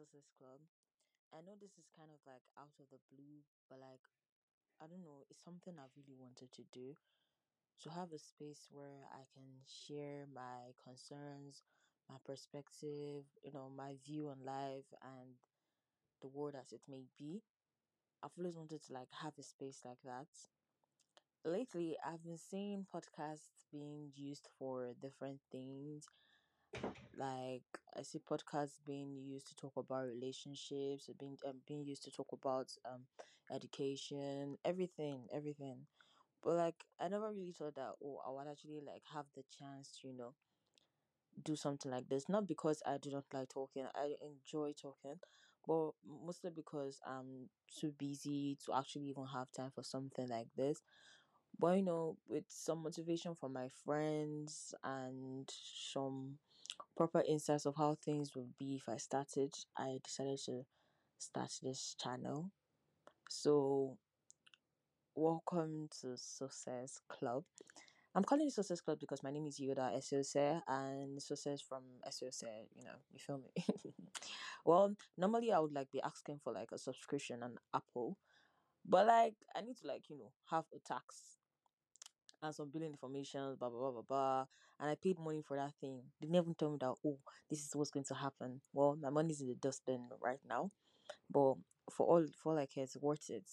Success Club. I know this is kind of like out of the blue, but like I don't know, it's something I've really wanted to do. To have a space where I can share my concerns, my perspective, you know, my view on life and the world as it may be. I've always wanted to like have a space like that. Lately, I've been seeing podcasts being used for different things like I see podcasts being used to talk about relationships, being um, being used to talk about um education, everything, everything. But like I never really thought that oh I would actually like have the chance to, you know, do something like this. Not because I do not like talking, I enjoy talking, but mostly because I'm too busy to actually even have time for something like this. But you know, with some motivation from my friends and some proper insights of how things would be if I started, I decided to start this channel. So, welcome to Success Club. I'm calling it Success Club because my name is Yoda Esose and Success from Esose, you know, you feel me? well, normally I would like be asking for like a subscription on Apple, but like I need to like, you know, have a tax and some billing information, blah blah blah blah blah. And I paid money for that thing. They never told me that oh, this is what's going to happen. Well, my money's in the dustbin right now. But for all for like it's worth it.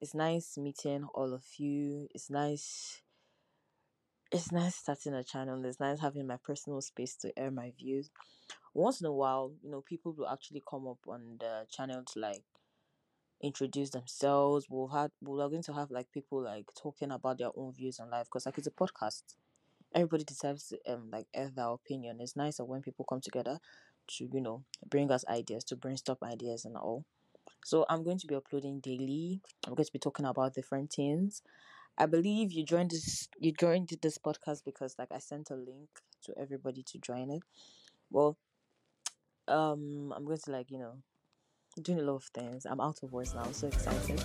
It's nice meeting all of you. It's nice it's nice starting a channel. It's nice having my personal space to air my views. Once in a while, you know, people will actually come up on the channel to like introduce themselves. We'll have we're going to have like people like talking about their own views on life because like it's a podcast. Everybody deserves um like their opinion. It's nicer when people come together to you know bring us ideas to brainstorm ideas and all. So I'm going to be uploading daily. I'm going to be talking about different things. I believe you joined this you joined this podcast because like I sent a link to everybody to join it. Well, um I'm going to like, you know, doing a lot of things. I'm out of words now. So excited.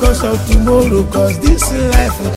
cause of tomorrow cause this life